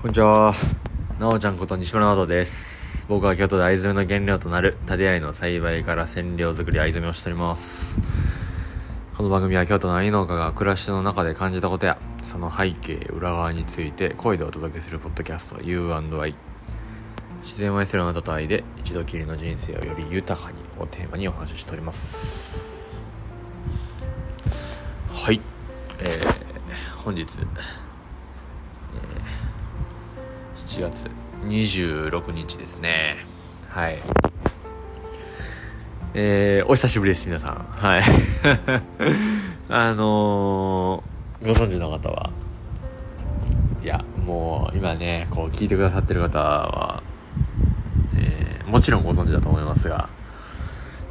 こんにちは。なおちゃんこと西村などです。僕は京都で藍染めの原料となるタデアイの栽培から染料作り藍染めをしております。この番組は京都の藍農家が暮らしの中で感じたことやその背景裏側について声でお届けするポッドキャスト U&I 自然を愛するあなたと愛で一度きりの人生をより豊かにをテーマにお話ししておりますはいえー、本日7月26日ですね。はい。えー、お久しぶりです、皆さん。はい。あのー、ご存知の方は、いや、もう、今ね、こう、聞いてくださってる方は、えー、もちろんご存知だと思いますが、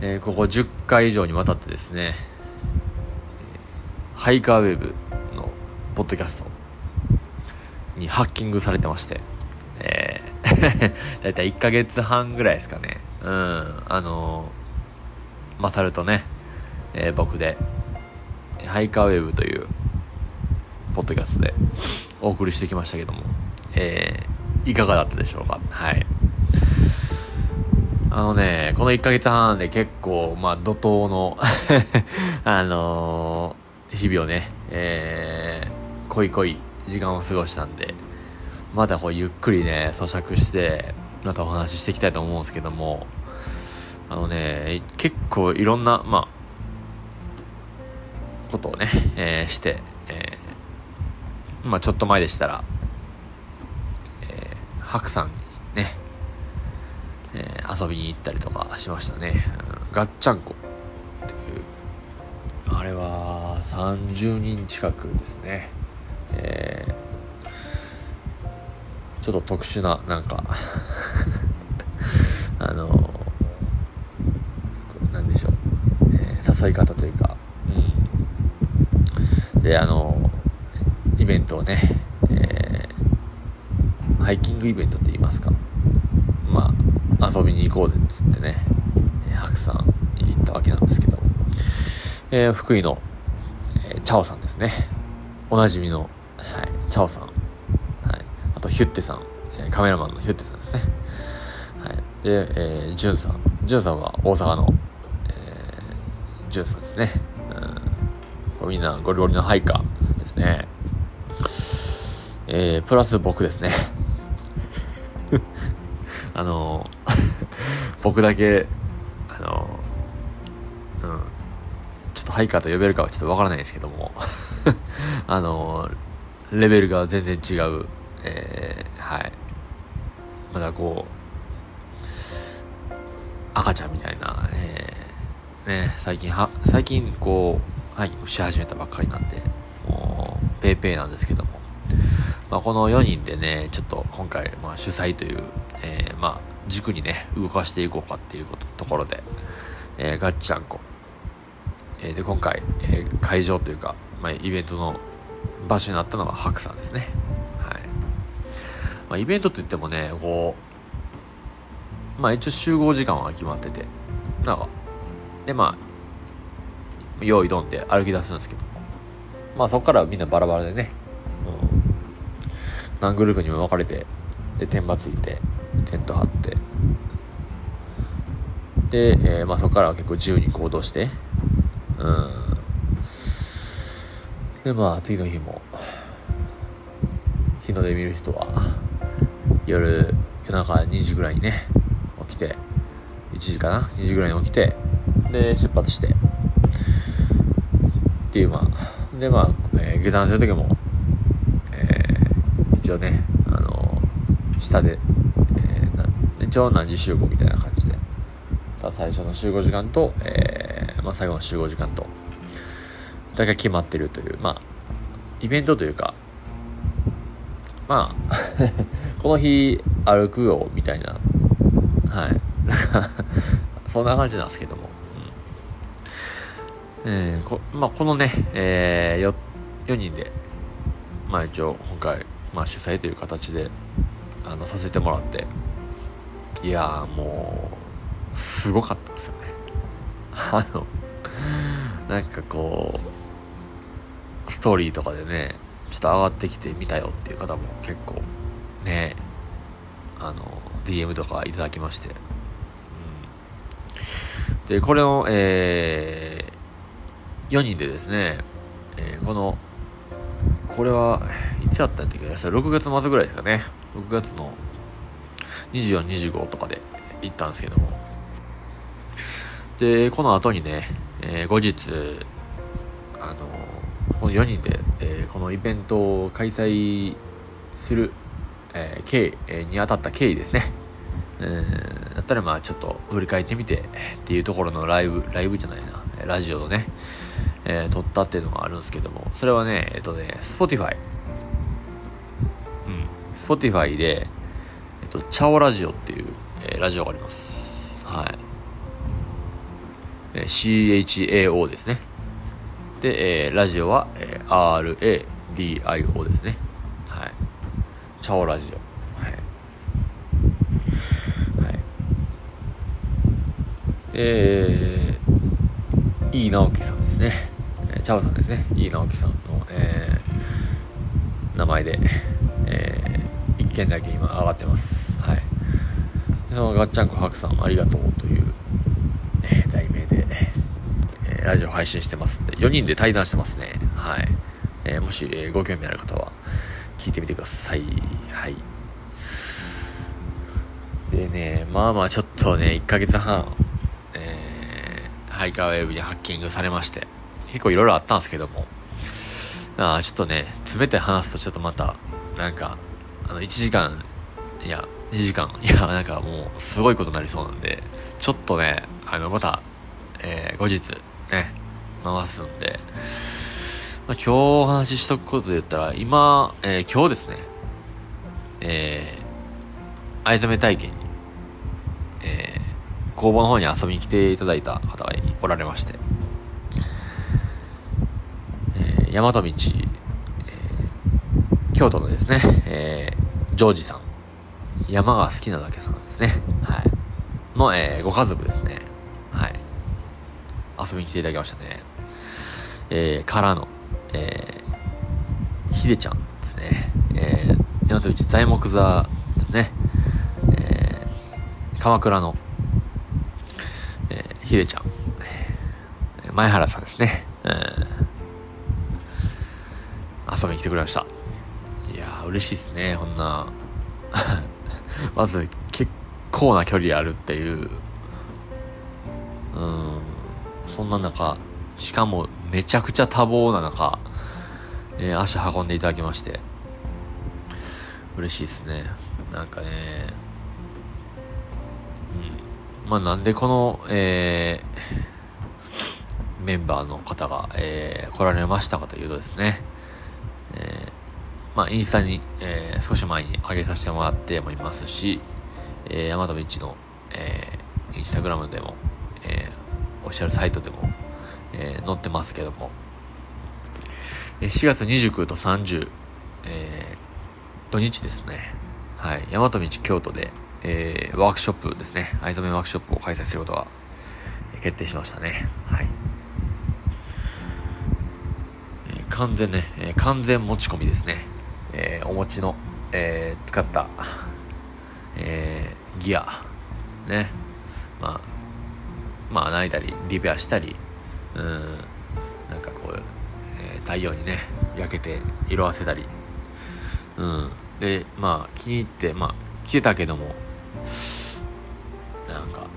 えー、ここ10回以上にわたってですね、ハイカーウェブのポッドキャストにハッキングされてまして、だいたい1ヶ月半ぐらいですかね。うん。あのー、マサルとね、えー、僕で、ハイカーウェブという、ポッドキャストでお送りしてきましたけども、えー、いかがだったでしょうか？はい。あのね、この1ヶ月半で結構、まあ、怒涛の あのー、日々をね、えー、濃い濃い時間を過ごしたんで、またこうゆっくりね、咀嚼して、またお話ししていきたいと思うんですけども、あのね、結構いろんな、まあ、ことをね、えー、して、えー、まあちょっと前でしたら、えー、白山にね、えー、遊びに行ったりとかしましたね。うん、ガッチャンコっていう、あれは30人近くですね。えちょっと特殊な、なんか あの、なんでしょう、えー、誘い方というか、うん。で、あの、イベントをね、えー、ハイキングイベントって言いますか。まあ、遊びに行こうぜっつってね、白山に行ったわけなんですけど、えー、福井の、えー、チャオさんですね。おなじみの、はい、チャオさん。とヒュッテさん、えカメラマンのヒュッテさんですね。はい。で、えー、ジュンさん。ジュンさんは大阪の、えー、ジュンさんですね。うん。みんなゴリゴリのハイカーですね。えー、プラス僕ですね。あの 僕だけ、あのうん。ちょっとハイカーと呼べるかはちょっとわからないですけども あのレベルが全然違うえー、はい。まだこう、赤ちゃんみたいな、えー、ね、最近は、最近こう、ハイキングし始めたばっかりなんで、もう、ペーペーなんですけども、まあ、この4人でね、ちょっと今回、まあ、主催という、えー、まあ、軸にね、動かしていこうかっていうことところで、えー、ガッチャンコ。えー、で、今回、えー、会場というか、まあ、イベントの場所になったのは白山ですね。まあ、イベントって言ってもね、こう、まあ一応集合時間は決まってて、なんか、でまあ、用意どんで歩き出すんですけどまあそこからみんなバラバラでね、うん、何グループにも分かれて、で、天場ついて、テント張って、で、えー、まあそこからは結構自由に行動して、うん。で、まあ次の日も、日の出見る人は、夜、夜中2時ぐらいにね、起きて、1時かな ?2 時ぐらいに起きて、で、出発して、っていう、まあ、で、まあ、えー、下山するときも、えー、一応ね、あのー、下で、えー、一応何時集合みたいな感じで、た最初の集合時間と、えー、まあ、最後の集合時間と、大体決まってるという、まあ、イベントというか、まあ この日歩くよ、みたいな。はい。そんな感じなんですけども。うん、えー、こ、まあ、このね、えー、よ、4人で、まあ一応今回、まあ主催という形で、あの、させてもらって、いやーもう、すごかったですよね。あの、なんかこう、ストーリーとかでね、ちょっと上がってきてみたよっていう方も結構ねあの DM とかいただきまして、うん、でこれを、えー、4人でですね、えー、このこれはいつやったんだっけ？6月末ぐらいですかね。6月の2425とかで行ったんですけども。でこの後にね、えー、後日4人で、えー、このイベントを開催する、えー、経緯にあたった経緯ですね。うん、だったらまあちょっと振り返ってみてっていうところのライブ、ライブじゃないな、ラジオをね、えー、撮ったっていうのがあるんですけども、それはね、えっとね、Spotify。うん、Spotify で、えっと、チャオラジオっていう、えー、ラジオがあります。はい。CHAO ですね。で、えー、ラジオは、えー、RADIO ですね。はい。チャオラジオ。はい。はい。えー、いい直樹さんですね。えー、チャオさんですね。いい直樹さんの、えー、名前で、えー、一件だけ今上がってます。はい。そのガッチャンコハクさんありがとうという、えー、題名で、ラジオ配信してますんで、4人で対談してますね。はい。えー、もし、えー、ご興味ある方は、聞いてみてください。はい。でね、まあまあちょっとね、1ヶ月半、えー、ハイカーウェーブにハッキングされまして、結構いろいろあったんですけども、あちょっとね、詰めて話すとちょっとまた、なんか、あの、1時間、いや、2時間、いや、なんかもう、すごいことになりそうなんで、ちょっとね、あの、また、えー、後日、ね、回すんで、まあ、今日お話ししとくことで言ったら、今、えー、今日ですね、えー、藍染め体験に、えー、工房の方に遊びに来ていただいた方がおられまして、えー、大和道、えー、京都のですね、えー、ジョージさん、山が好きなだけさんですね、はい、の、えー、ご家族ですね、遊びに来ていただきましたね。えー、からの、えー、ひでちゃんですね。えー、大和道材木座ですね。えー、鎌倉の、えー、ひでちゃん。前原さんですね。えー、遊びに来てくれました。いやー、嬉しいですね、こんな。まず、結構な距離あるっていう。うん。そんな中、しかもめちゃくちゃ多忙な中、えー、足運んでいただきまして、嬉しいですね。なんかね、うん。まあなんでこの、えー、メンバーの方が、えー、来られましたかというとですね、えー、まあインスタに、えー、少し前に上げさせてもらってもいますし、えー、山田道の、えー、インスタグラムでも、オフィシャルサイトでも、えー、載ってますけども、4月29と30、えー、土日ですね。はい。大和道京都で、えー、ワークショップですね。藍染めワークショップを開催することが決定しましたね。はい。えー、完全ね、えー、完全持ち込みですね。えー、お餅の、えー、使った、えー、ギア、ね。まあ、まあ、泣いたり、リペアしたり、うん、なんかこう、えー、太陽にね、焼けて色あせたり、うん。で、まあ、気に入って、まあ、着てたけども、なんか、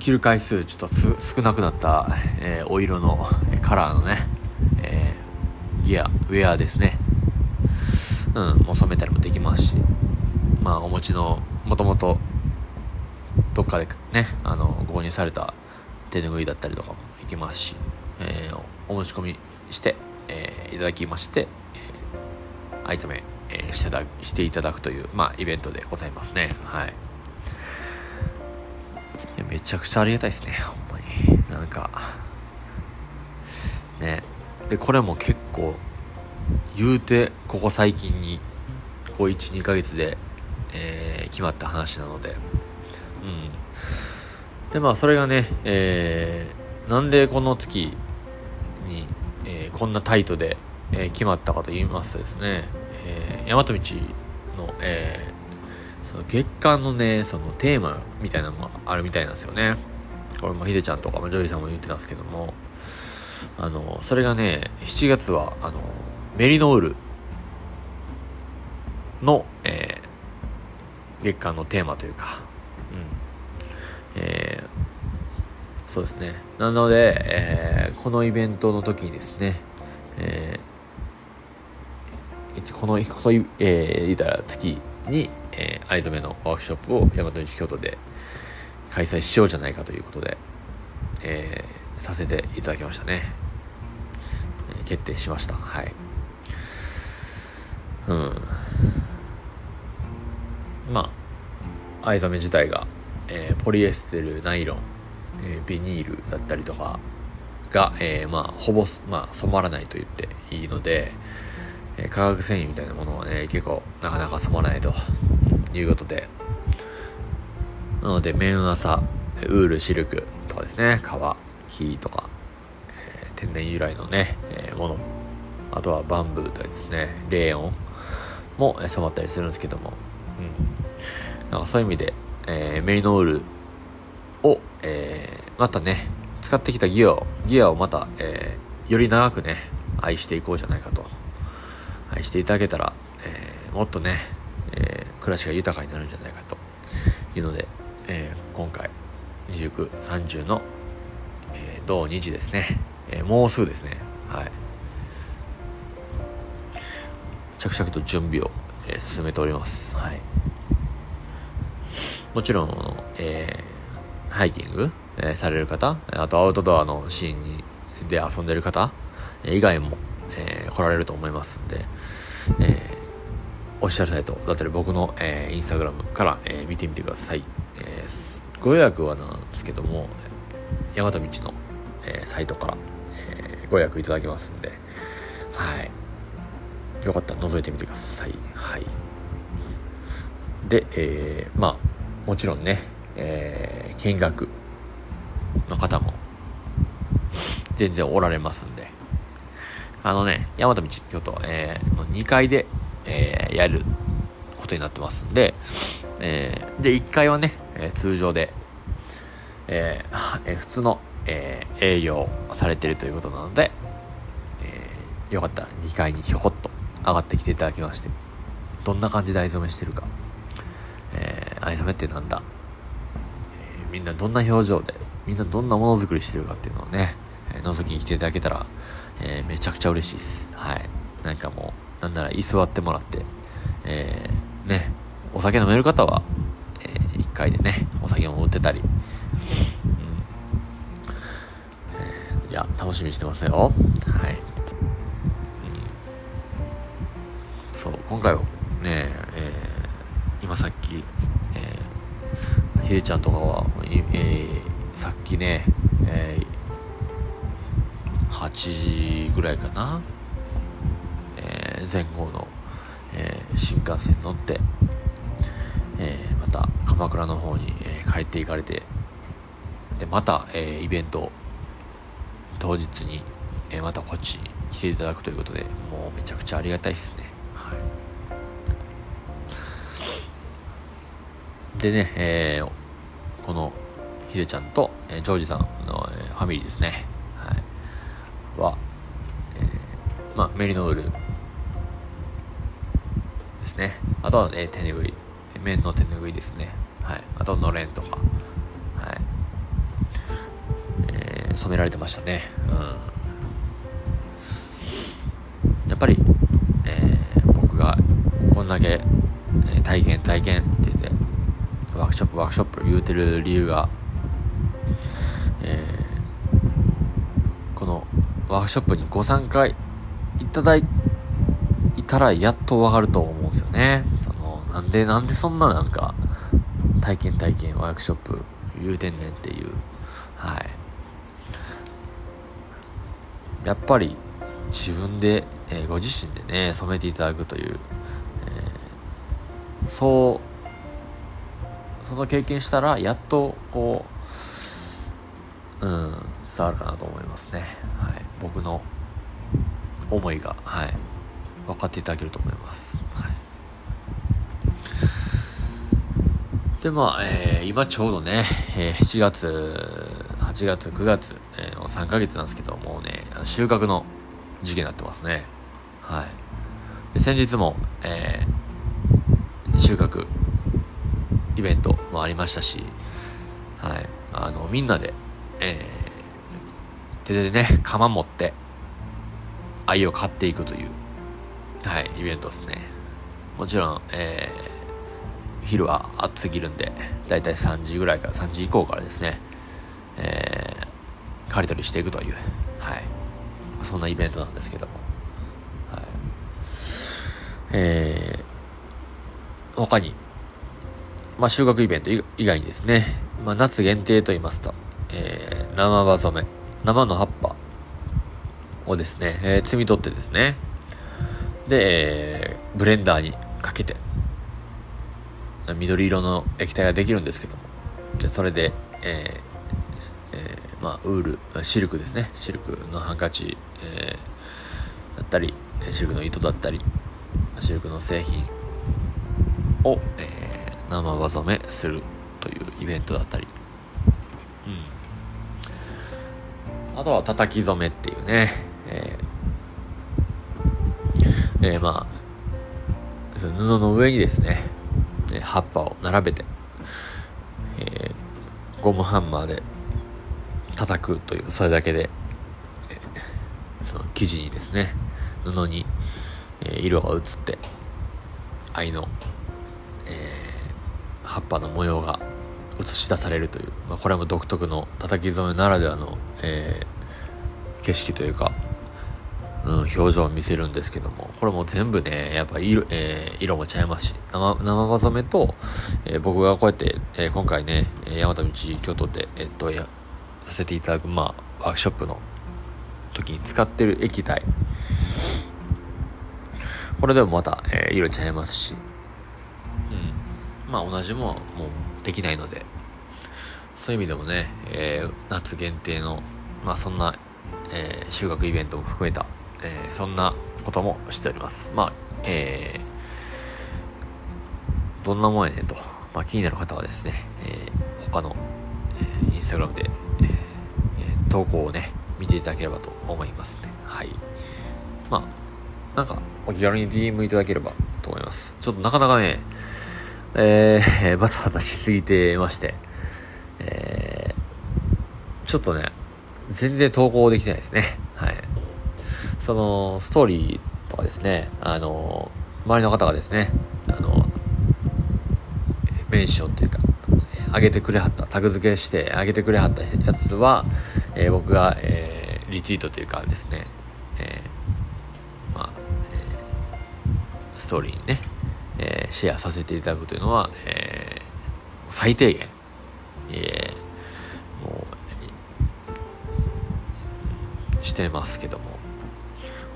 着る回数ちょっと少なくなった、えー、お色のカラーのね、えー、ギア、ウェアですね。うん、もう染めたりもできますし、まあ、お持ちの、もともと、どっかでね、あの、購入された手拭いだったりとかもいきますし、えー、お持ち込みして、えー、いただきまして、えー、アイテム、えー、してしていただくという、まあ、イベントでございますね。はい。いめちゃくちゃありがたいですね、ほんまに。なんか、ね。で、これも結構、言うて、ここ最近に、こう1、2ヶ月で、えー、決まった話なので、うん。で、まあ、それがね、えー、なんでこの月に、えー、こんなタイトで、えー、決まったかと言いますとですね、えー、大和道の、えー、その月間のね、そのテーマみたいなのがあるみたいなんですよね。これもひでちゃんとか、もジョイさんも言ってたんですけども、あの、それがね、7月は、あの、メリノールの、えー、月間のテーマというか、えー、そうですね。なので、えー、このイベントの時にですね、えー、この、この、えー、言ったら月に、えー、藍染めのワークショップを大和西京都で開催しようじゃないかということで、えー、させていただきましたね。決定しました。はい。うん。まあ、藍染め自体が、えー、ポリエステル、ナイロン、えー、ビニールだったりとかが、えー、まあ、ほぼ、まあ、染まらないと言っていいので、え、化学繊維みたいなものはね、結構なかなか染まらないということで、なので、綿麻、ウール、シルクとかですね、革、木とか、え、天然由来のね、え、もの、あとはバンブーとかですね、レーオンも染まったりするんですけども、うん。なんかそういう意味で、えー、メリノールを、えー、またね、使ってきたギアを、ギアをまた、えー、より長くね、愛していこうじゃないかと。愛していただけたら、えー、もっとね、えー、暮らしが豊かになるんじゃないかというので、えー、今回、29、30の、えー、同2時ですね。えー、もうすぐですね。はい。着々と準備を、えー、進めております。はい。もちろん、えー、ハイキング、えー、される方、あとアウトドアのシーンにで遊んでる方、えー、以外も、えー、来られると思いますんで、えー、オフィシャルサイトだったり僕の、えー、インスタグラムから、えー、見てみてください。えー、ご予約はなんですけども、大和道の、えー、サイトから、えー、ご予約いただけますんで、はい。よかったら覗いてみてください。はい。で、えー、まあ、もちろんね、えー、見学の方も全然おられますんで、あのね、大和道京都、えー、の2階で、えー、やることになってますんで、えー、で、1階はね、え、通常で、えー、普通の、え、営業されてるということなので、えー、よかったら2階にひょこっと上がってきていただきまして、どんな感じで藍染めしてるか、藍染めってなんだ、えー、みんなどんな表情で、みんなどんなものづくりしてるかっていうのをね、えー、覗きに来ていただけたら、えー、めちゃくちゃ嬉しいです。はい。なんかもう、なんなら居座ってもらって、えー、ね、お酒飲める方は、えー、1階でね、お酒も売ってたり、いや、楽しみにしてますよ。はい。そう、今回はね、えー、今さっき、ー、ひでちゃんとかは、えー、さっきね、えー、8時ぐらいかな、えー、前後の、えー、新幹線乗って、えー、また鎌倉の方に、えー、帰っていかれて、で、また、えー、イベント、当日に、えー、またこっちに来ていただくということで、もうめちゃくちゃありがたいですね。はい、でね、えー、このひでちゃんと、えー、ジョージさんの、えー、ファミリーですね、はい、は、えー、まあ、メリノールですね。あとは、えー、手拭い、面の手拭いですね。はい。あと、のれんとか、はい。えー、染められてましたね。うん。やっぱり、えー、僕がこんだけ、え体験体験って言ってワークショップワークショップ言うてる理由が、えー、このワークショップにご参加いただいたらやっとわかると思うんですよね。そのなんでなんでそんななんか体験体験ワークショップ言うてんねんっていうはいやっぱり自分でえー、ご自身でね、染めていただくという、えー、そう、その経験したら、やっと、こう、うん、伝わるかなと思いますね。はい。僕の思いが、はい。分かっていただけると思います。はい。で、まあ、えー、今ちょうどね、えー、7月、8月、9月、えー、3ヶ月なんですけど、もうね、収穫の時期になってますね。はい。先日も、えー、収穫イベントもありましたし、はい。あの、みんなで、えー、手でね、釜持って、愛を買っていくという、はい、イベントですね。もちろん、えー、昼は暑すぎるんで、だいたい3時ぐらいから3時以降からですね、えー、刈り取りしていくという、はい。そんなイベントなんですけども。はい。えー、他に、まあ、収穫イベント以外にですね、まあ、夏限定と言いますと、えー、生葉染め、生の葉っぱをですね、えー、摘み取ってですね、で、えー、ブレンダーにかけて、緑色の液体ができるんですけども、でそれで、えーえー、まあ、ウール、シルクですね、シルクのハンカチ、えー、だったり、シルクの糸だったり、シルクの製品を、えー、生葉染めするというイベントだったり、うん。あとは叩き染めっていうね、えー、えー、まあ、その布の上にですね、葉っぱを並べて、えー、ゴムハンマーで叩くという、それだけで、えー、その生地にですね、布に、えー、色が移って、愛の、葉っぱの模様が映し出されるという、まあ、これも独特の叩き染めならではの、えー、景色というか、うん、表情を見せるんですけども、これも全部ね、やっぱ色、えー、色もちゃいますし、生生染めと、えー、僕がこうやって、え、今回ね、山田道京都で、えっと、や、させていただく、まあ、ワークショップの時に使ってる液体。これでもまた、え、色ちゃいますし、まあ、同じもんもうできないので、そういう意味でもね、えー、夏限定の、まあ、そんな、えー、収穫イベントも含めた、えー、そんなこともしております。まあ、えー、どんなもんやねんと、まあ、気になる方はですね、えー、他の、えー、インスタグラムで、えー、投稿をね、見ていただければと思いますね。はい。まあ、なんか、お気軽に DM いただければと思います。ちょっとなかなかね、えー、バタバタしすぎてまして、えー、ちょっとね、全然投稿できてないですね。はい。その、ストーリーとかですね、あの、周りの方がですね、あの、メンションというか、上げてくれはった、タグ付けして上げてくれはったやつは、えー、僕が、えー、リツイートというかですね、えー、まあ、えー、ストーリーにね、えー、シェアさせていただくというのは、えー、最低限、えー、もう、してますけども、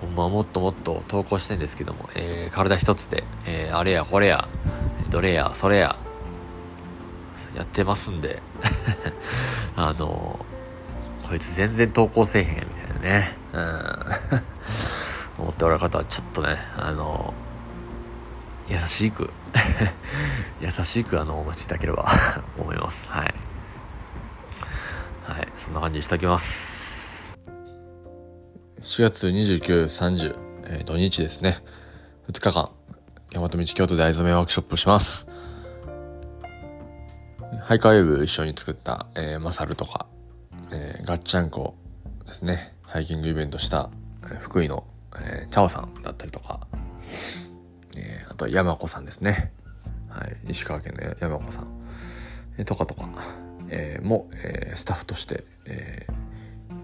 ほんまはもっともっと投稿してんですけども、えー、体一つで、えー、あれやこれや、どれや、それや、やってますんで。あのこいつ全然投稿せえへん、みたいなね、うん、思っておられる方はちょっとね、あの優しく 優しくあの、お待ちいただければ 思います。はい。はい、そんな感じにしておきます。4月29、30、えー、土日ですね。2日間、大和道京都で藍染めワークショップします。ハイカーウェブ一緒に作った、えー、マサルとか、えー、ガッチャンコですね。ハイキングイベントした、えー、福井の、えー、チャオさんだったりとか、えー、と山子さんですね。はい、石川県の山子さん、え、とかとか、えー、も、えー、スタッフとして、え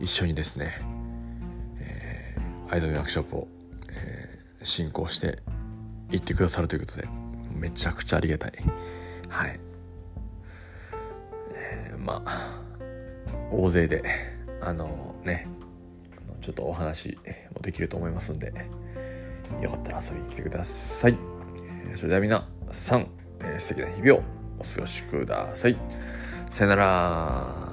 ー、一緒にですね、えー、アイドルワークショップを、えー、進行して行ってくださるということで、めちゃくちゃありがたい。はい。えー、まあ、大勢で、あのね、ちょっとお話もできると思いますんで、よかったら遊びに来てください。それでは皆さん、えー、素敵な日々をお過ごしください。さよなら。